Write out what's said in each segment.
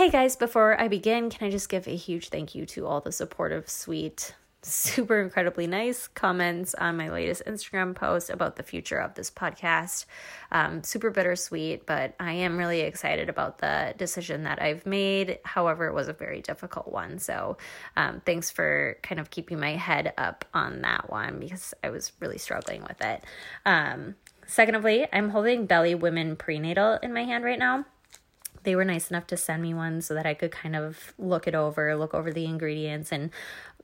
Hey guys, before I begin, can I just give a huge thank you to all the supportive, sweet, super incredibly nice comments on my latest Instagram post about the future of this podcast. Um, super bittersweet, but I am really excited about the decision that I've made. However, it was a very difficult one. So um, thanks for kind of keeping my head up on that one because I was really struggling with it. Um, secondly, I'm holding Belly Women Prenatal in my hand right now they were nice enough to send me one so that I could kind of look it over, look over the ingredients. And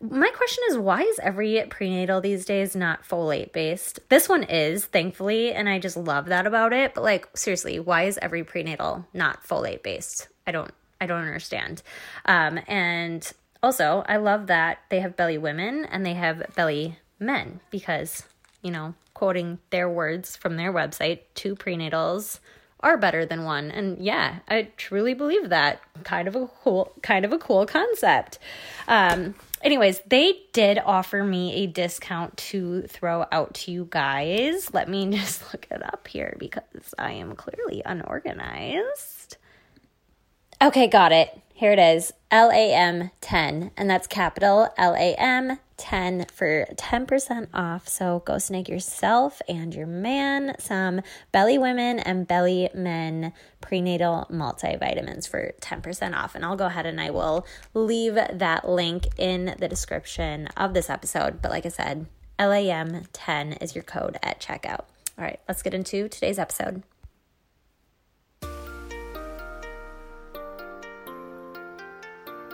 my question is why is every prenatal these days not folate based? This one is, thankfully, and I just love that about it. But like seriously, why is every prenatal not folate based? I don't I don't understand. Um, and also, I love that they have belly women and they have belly men because, you know, quoting their words from their website, two prenatals are better than one. And yeah, I truly believe that. Kind of a cool, kind of a cool concept. Um, anyways, they did offer me a discount to throw out to you guys. Let me just look it up here because I am clearly unorganized. Okay, got it. Here it is LAM 10, and that's capital LAM 10 for 10% off. So go snag yourself and your man some belly women and belly men prenatal multivitamins for 10% off. And I'll go ahead and I will leave that link in the description of this episode. But like I said, LAM10 is your code at checkout. All right, let's get into today's episode.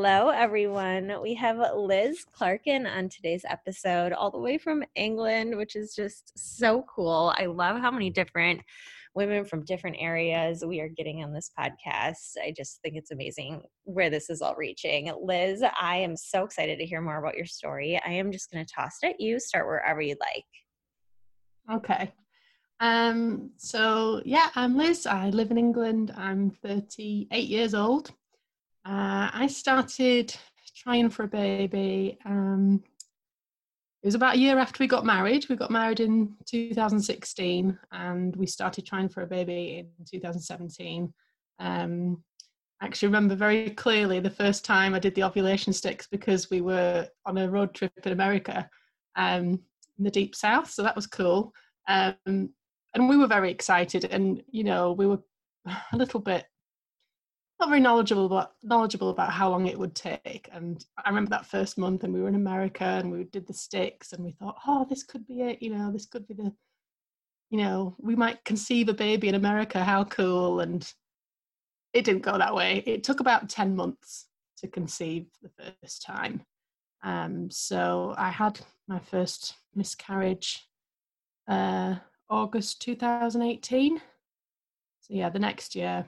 Hello, everyone. We have Liz Clarkin on today's episode, all the way from England, which is just so cool. I love how many different women from different areas we are getting on this podcast. I just think it's amazing where this is all reaching. Liz, I am so excited to hear more about your story. I am just going to toss it at you. Start wherever you'd like. Okay. Um, so yeah, I'm Liz. I live in England. I'm 38 years old. Uh, I started trying for a baby. Um, it was about a year after we got married. We got married in 2016 and we started trying for a baby in 2017. Um, I actually remember very clearly the first time I did the ovulation sticks because we were on a road trip in America um, in the deep south. So that was cool. Um, and we were very excited. And, you know, we were a little bit not very knowledgeable about knowledgeable about how long it would take. And I remember that first month, and we were in America, and we did the sticks, and we thought, oh, this could be it. You know, this could be the, you know, we might conceive a baby in America. How cool! And it didn't go that way. It took about ten months to conceive the first time. Um, so I had my first miscarriage uh, August 2018. So yeah, the next year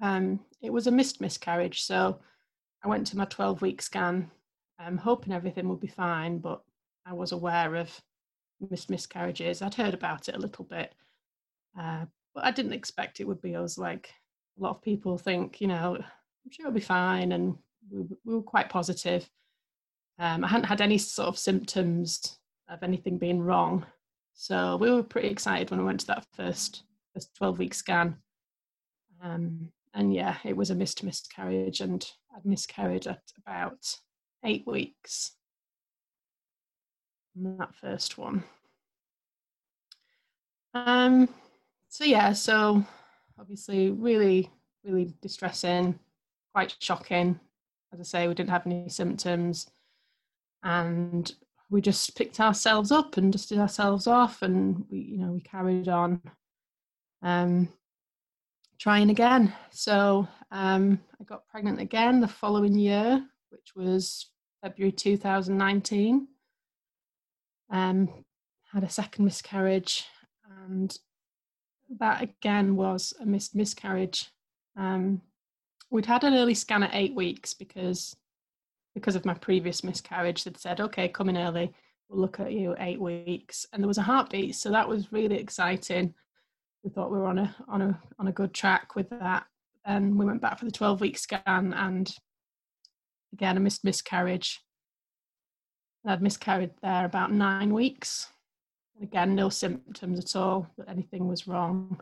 um, it was a missed miscarriage. So I went to my 12 week scan, um, hoping everything would be fine, but I was aware of missed miscarriages. I'd heard about it a little bit, uh, but I didn't expect it would be as like a lot of people think, you know, I'm sure it'll be fine. And we, we were quite positive. Um, I hadn't had any sort of symptoms of anything being wrong. So we were pretty excited when we went to that first, first 12 week scan. Um, and yeah, it was a missed miscarriage, and I'd miscarried at about eight weeks. that first one. Um, so yeah, so obviously, really, really distressing, quite shocking. As I say, we didn't have any symptoms, and we just picked ourselves up and dusted ourselves off, and we, you know, we carried on. Um, trying again. So um, I got pregnant again the following year, which was February 2019. Um, had a second miscarriage, and that again was a missed miscarriage. Um, we'd had an early scan at eight weeks because because of my previous miscarriage. They'd said, "Okay, come in early. We'll look at you eight weeks." And there was a heartbeat, so that was really exciting. We thought we were on a on a on a good track with that. Then we went back for the twelve week scan, and again, a missed miscarriage. I'd miscarried there about nine weeks. Again, no symptoms at all that anything was wrong.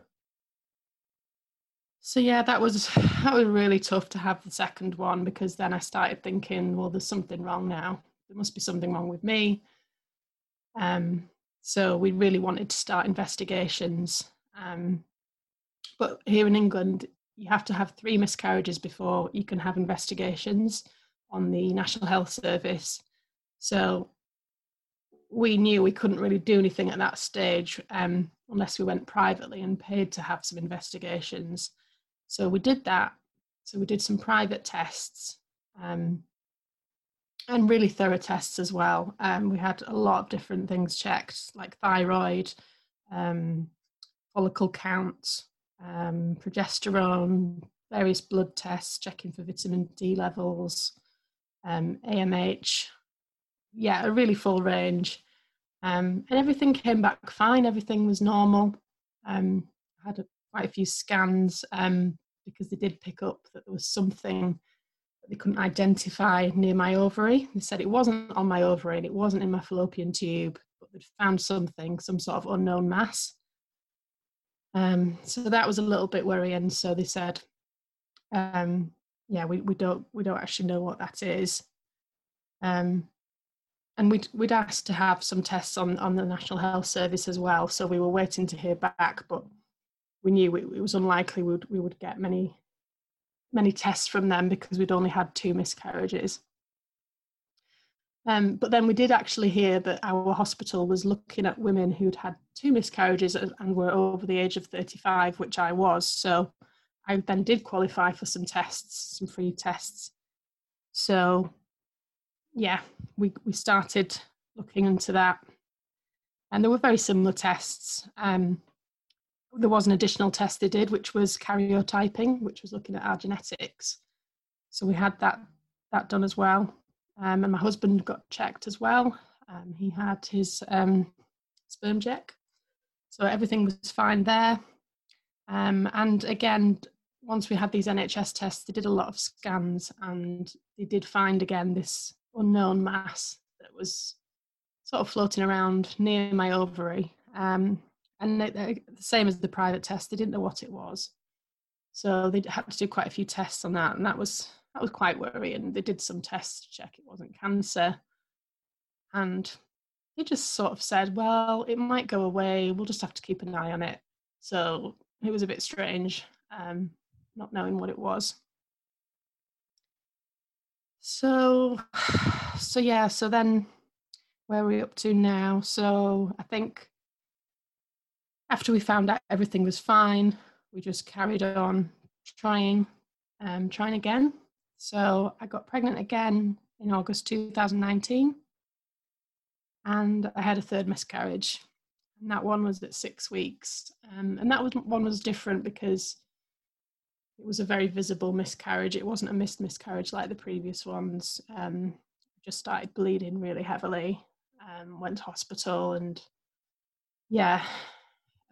So yeah, that was that was really tough to have the second one because then I started thinking, well, there's something wrong now. There must be something wrong with me. Um, so we really wanted to start investigations. Um, but here in England, you have to have three miscarriages before you can have investigations on the National Health Service. So we knew we couldn't really do anything at that stage um, unless we went privately and paid to have some investigations. So we did that. So we did some private tests um, and really thorough tests as well. Um, we had a lot of different things checked, like thyroid, um, follicle count, um, progesterone, various blood tests, checking for vitamin D levels, AMH. Um, yeah, a really full range. Um, and everything came back fine. Everything was normal. Um, I had a quite a few scans um, because they did pick up that there was something that they couldn't identify near my ovary. They said it wasn't on my ovary and it wasn't in my fallopian tube, but they'd found something, some sort of unknown mass. Um, so that was a little bit worrying. So they said, um, "Yeah, we, we don't we don't actually know what that is." Um, and we'd we'd asked to have some tests on on the National Health Service as well. So we were waiting to hear back, but we knew it, it was unlikely we would, we would get many many tests from them because we'd only had two miscarriages. Um, but then we did actually hear that our hospital was looking at women who'd had two miscarriages and were over the age of 35, which I was. So I then did qualify for some tests, some free tests. So yeah, we, we started looking into that. And there were very similar tests. Um, there was an additional test they did, which was karyotyping, which was looking at our genetics. So we had that that done as well. Um, and my husband got checked as well. Um, he had his um, sperm check, so everything was fine there. Um, and again, once we had these NHS tests, they did a lot of scans, and they did find again this unknown mass that was sort of floating around near my ovary. Um, and the same as the private test, they didn't know what it was, so they had to do quite a few tests on that, and that was that was quite worrying. They did some tests to check it wasn't cancer, and they just sort of said, "Well, it might go away. We'll just have to keep an eye on it." So it was a bit strange, um, not knowing what it was. So, so yeah. So then, where are we up to now? So I think after we found out everything was fine, we just carried on trying, um, trying again. So I got pregnant again in August 2019, and I had a third miscarriage. And that one was at six weeks, um, and that was one was different because it was a very visible miscarriage. It wasn't a missed miscarriage like the previous ones. Um, just started bleeding really heavily. Um, went to hospital, and yeah,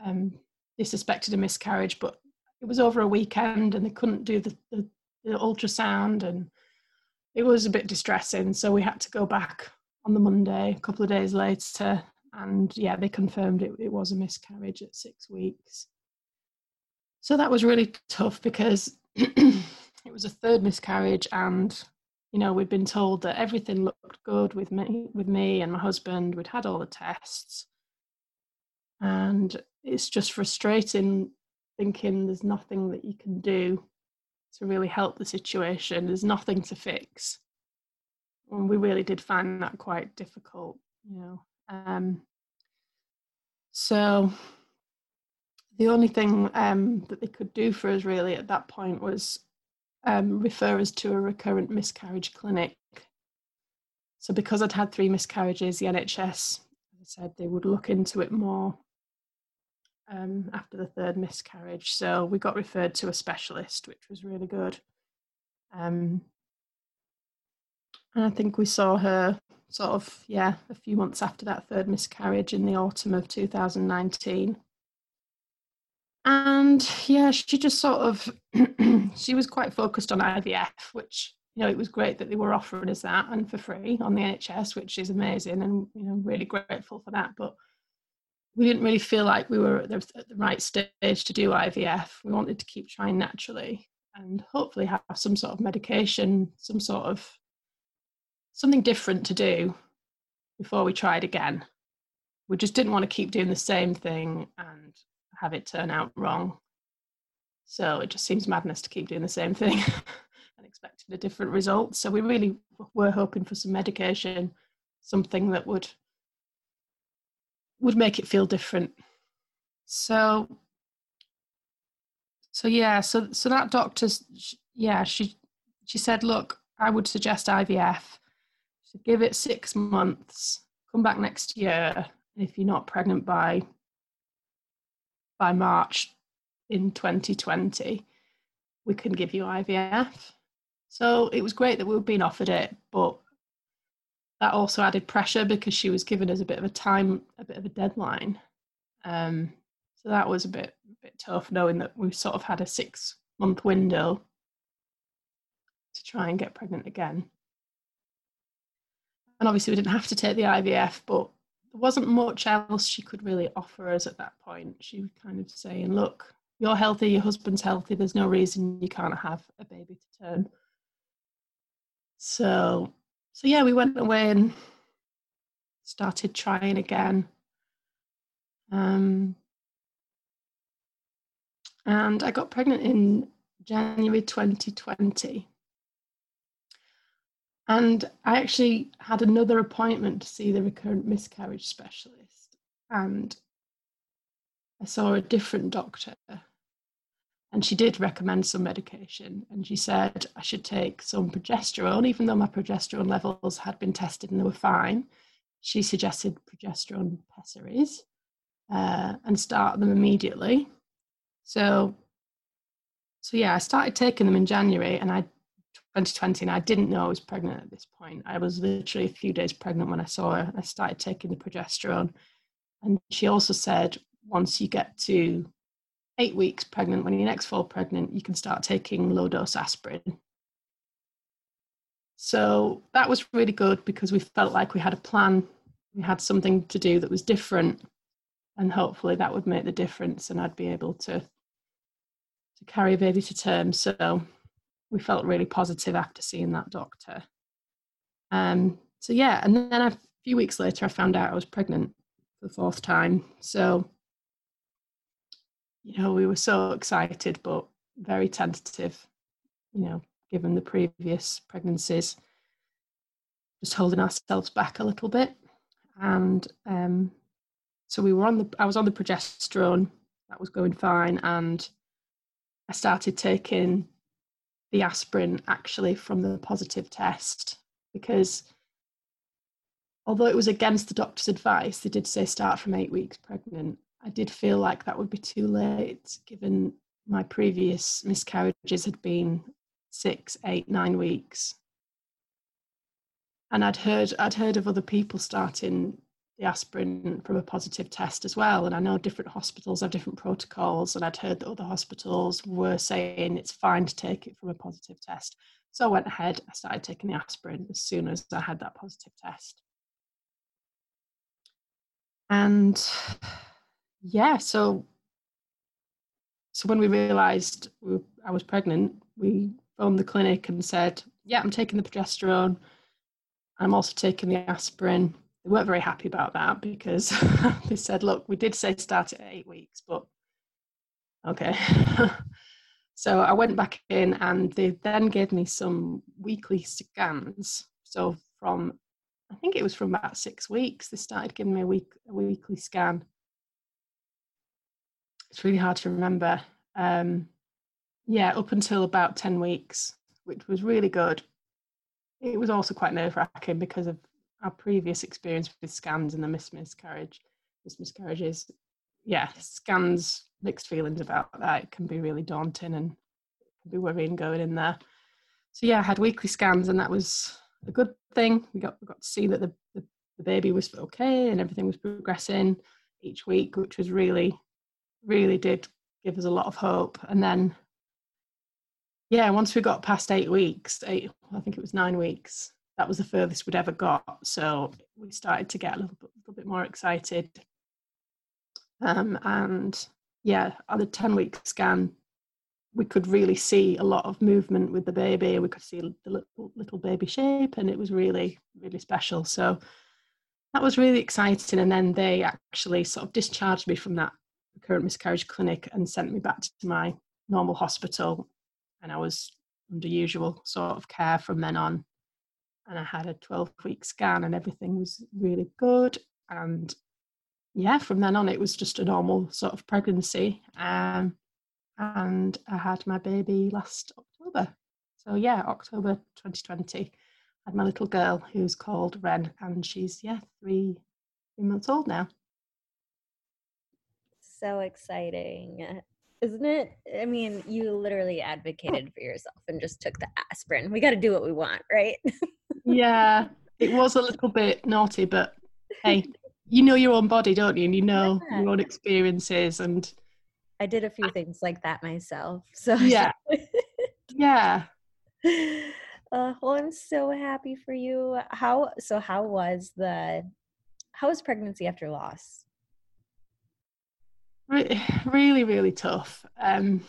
um, they suspected a miscarriage, but it was over a weekend and they couldn't do the, the, the ultrasound and it was a bit distressing. So we had to go back on the Monday, a couple of days later, and yeah, they confirmed it, it was a miscarriage at six weeks. So that was really tough because it was a third miscarriage, and you know we'd been told that everything looked good with me, with me and my husband. We'd had all the tests, and it's just frustrating thinking there's nothing that you can do to really help the situation. There's nothing to fix. And we really did find that quite difficult, you know. Um, so the only thing um, that they could do for us really at that point was um, refer us to a recurrent miscarriage clinic. So because I'd had three miscarriages, the NHS said they would look into it more um, after the third miscarriage. So we got referred to a specialist, which was really good. Um, and I think we saw her sort of, yeah, a few months after that third miscarriage in the autumn of 2019. And yeah, she just sort of, she was quite focused on IVF, which, you know, it was great that they were offering us that and for free on the NHS, which is amazing and, you know, really grateful for that. But we didn't really feel like we were at the, at the right stage to do IVF. We wanted to keep trying naturally and hopefully have some sort of medication, some sort of something different to do before we tried again. We just didn't want to keep doing the same thing and have it turn out wrong. So it just seems madness to keep doing the same thing and expecting a different result. So we really were hoping for some medication, something that would would make it feel different. So so yeah, so so that doctor, yeah, she she said, look, I would suggest IVF. So give it six months. Come back next year. If you're not pregnant by by March in 2020, we can give you IVF. So it was great that we were being offered it, but that also added pressure because she was giving us a bit of a time, a bit of a deadline. Um, so that was a bit a bit tough, knowing that we sort of had a six month window to try and get pregnant again. And obviously, we didn't have to take the IVF, but there wasn't much else she could really offer us at that point. She was kind of saying, "Look, you're healthy, your husband's healthy. There's no reason you can't have a baby to term." So, so yeah, we went away and started trying again. Um, and I got pregnant in January 2020. And I actually had another appointment to see the recurrent miscarriage specialist. And I saw a different doctor. And she did recommend some medication. And she said I should take some progesterone, even though my progesterone levels had been tested and they were fine. She suggested progesterone pessaries uh, and start them immediately. So, so yeah, I started taking them in January, and I 2020, and I didn't know I was pregnant at this point. I was literally a few days pregnant when I saw her. I started taking the progesterone, and she also said once you get to eight weeks pregnant, when you next fall pregnant, you can start taking low dose aspirin. So that was really good because we felt like we had a plan, we had something to do that was different, and hopefully that would make the difference, and I'd be able to to carry a baby to term. So we felt really positive after seeing that doctor. Um, so yeah, and then a few weeks later, I found out I was pregnant for the fourth time. So, you know, we were so excited, but very tentative, you know, given the previous pregnancies, just holding ourselves back a little bit. And um, so we were on the, I was on the progesterone, that was going fine. And I started taking the aspirin actually from the positive test because although it was against the doctor's advice, they did say start from eight weeks pregnant. I did feel like that would be too late given my previous miscarriages had been six, eight, nine weeks. And I'd heard I'd heard of other people starting the aspirin from a positive test as well. And I know different hospitals have different protocols, and I'd heard that other hospitals were saying it's fine to take it from a positive test. So I went ahead, I started taking the aspirin as soon as I had that positive test. And yeah, so so when we realised I was pregnant, we phoned the clinic and said, "Yeah, I'm taking the progesterone. I'm also taking the aspirin." they weren't very happy about that because they said, look, we did say start at eight weeks, but okay. so I went back in and they then gave me some weekly scans. So from, I think it was from about six weeks, they started giving me a week a weekly scan. It's really hard to remember. Um, yeah, up until about 10 weeks, which was really good. It was also quite nerve wracking because of our previous experience with scans and the mis- miscarriage, mis- miscarriages, yeah, scans, mixed feelings about that. It can be really daunting and can be worrying going in there. So yeah, I had weekly scans, and that was a good thing. We got we got to see that the, the, the baby was okay and everything was progressing each week, which was really, really did give us a lot of hope. And then, yeah, once we got past eight weeks, eight, I think it was nine weeks, that was the furthest we'd ever got. So we started to get a little bit, little bit more excited. Um, and yeah, on the 10 week scan, we could really see a lot of movement with the baby. We could see the little, little baby shape, and it was really, really special. So that was really exciting. And then they actually sort of discharged me from that current miscarriage clinic and sent me back to my normal hospital. And I was under usual sort of care from then on. And I had a 12 week scan, and everything was really good. And yeah, from then on, it was just a normal sort of pregnancy. Um, and I had my baby last October. So yeah, October 2020 had my little girl who's called Ren, and she's yeah three three months old now. So exciting, isn't it? I mean, you literally advocated for yourself and just took the aspirin. We got to do what we want, right? yeah, it was a little bit naughty, but hey, you know your own body, don't you? And you know yeah. your own experiences and. I did a few things like that myself. So yeah, yeah. Uh, well, I'm so happy for you. How so? How was the how was pregnancy after loss? Really, really tough. Um,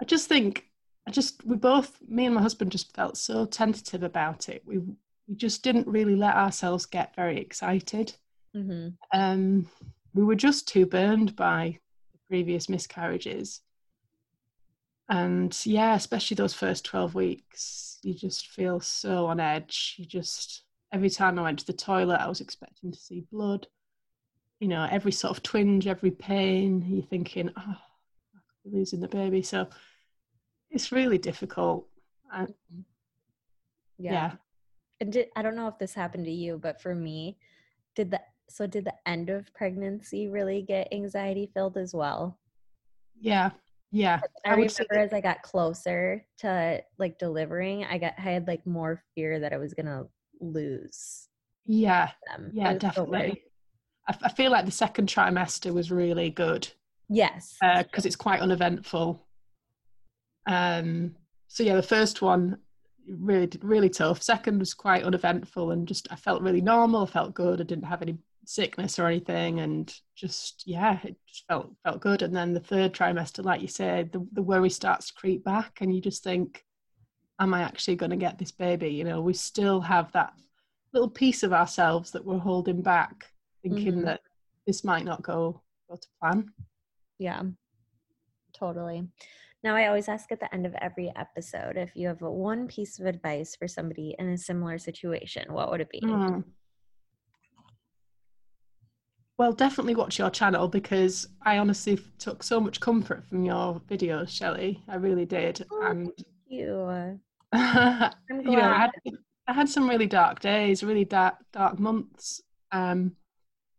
I just think I just we both me and my husband just felt so tentative about it. We we just didn't really let ourselves get very excited. Mm-hmm. Um, we were just too burned by the previous miscarriages and yeah especially those first 12 weeks you just feel so on edge you just every time i went to the toilet i was expecting to see blood you know every sort of twinge every pain you're thinking oh i'm losing the baby so it's really difficult and, yeah. yeah and did, i don't know if this happened to you but for me did the so did the end of pregnancy really get anxiety filled as well yeah yeah. I, I remember as I got closer to like delivering, I got I had like more fear that I was gonna lose. Yeah. Them. Yeah, definitely. So I, I feel like the second trimester was really good. Yes. Because uh, it's quite uneventful. Um. So yeah, the first one really really tough. Second was quite uneventful and just I felt really normal. I felt good. I didn't have any sickness or anything and just yeah it just felt felt good and then the third trimester like you said the, the worry starts to creep back and you just think am i actually going to get this baby you know we still have that little piece of ourselves that we're holding back thinking mm-hmm. that this might not go go to plan yeah totally now i always ask at the end of every episode if you have one piece of advice for somebody in a similar situation what would it be mm. Well, definitely watch your channel because I honestly took so much comfort from your videos, Shelley. I really did. Oh, and you. I'm glad. you know, I had, I had some really dark days, really dark dark months. Um,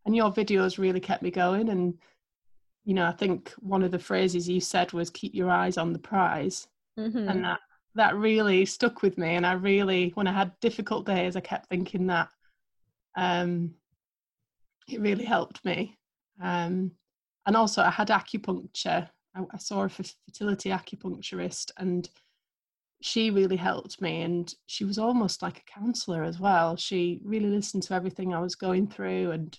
and your videos really kept me going. And you know, I think one of the phrases you said was "keep your eyes on the prize," mm-hmm. and that that really stuck with me. And I really, when I had difficult days, I kept thinking that. Um, it really helped me. Um, and also, I had acupuncture. I, I saw a fertility acupuncturist, and she really helped me. And she was almost like a counselor as well. She really listened to everything I was going through, and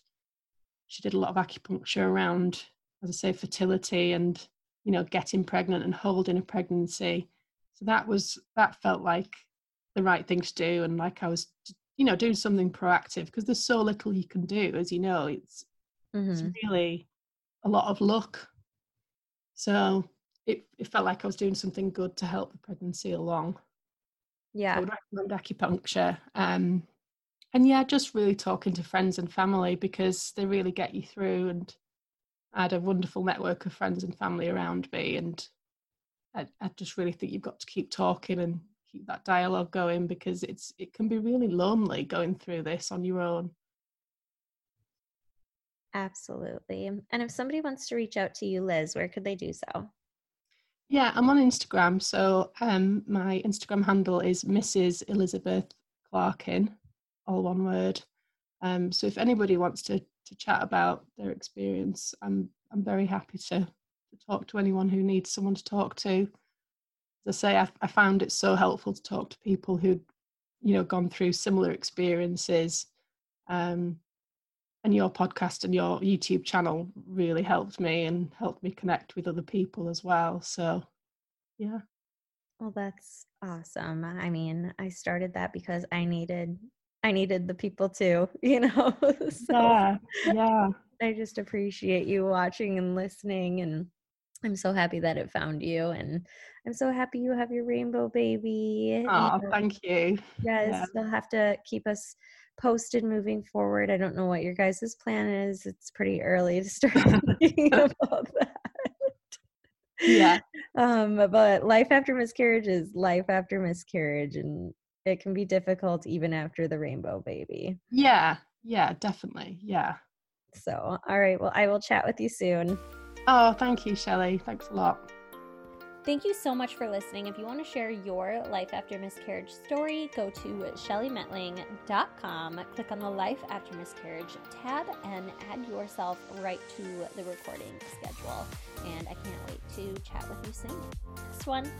she did a lot of acupuncture around, as I say, fertility and you know getting pregnant and holding a pregnancy. So that was that felt like the right thing to do, and like I was you know doing something proactive because there's so little you can do as you know it's mm-hmm. it's really a lot of luck so it, it felt like i was doing something good to help the pregnancy along yeah i would recommend acupuncture um and yeah just really talking to friends and family because they really get you through and i had a wonderful network of friends and family around me and I, I just really think you've got to keep talking and keep that dialogue going because it's it can be really lonely going through this on your own Absolutely. And if somebody wants to reach out to you, Liz, where could they do so? Yeah, I'm on Instagram. So um, my Instagram handle is Mrs. Elizabeth Clarkin, all one word. Um, so if anybody wants to to chat about their experience, I'm I'm very happy to to talk to anyone who needs someone to talk to. As I say, I, I found it so helpful to talk to people who, you know, gone through similar experiences. Um, and your podcast and your YouTube channel really helped me and helped me connect with other people as well. So, yeah. Well, that's awesome. I mean, I started that because I needed I needed the people too, you know. so yeah. Yeah. I just appreciate you watching and listening and I'm so happy that it found you and I'm so happy you have your rainbow baby. Oh, know, thank you. Yes, yeah. you'll have to keep us posted moving forward. I don't know what your guys' plan is. It's pretty early to start thinking about that. Yeah. Um, but life after miscarriage is life after miscarriage and it can be difficult even after the rainbow baby. Yeah. Yeah, definitely. Yeah. So, all right. Well, I will chat with you soon. Oh, thank you, Shelley. Thanks a lot. Thank you so much for listening. If you want to share your life after miscarriage story, go to shellymetling.com, click on the Life After Miscarriage tab, and add yourself right to the recording schedule. And I can't wait to chat with you soon. Next one.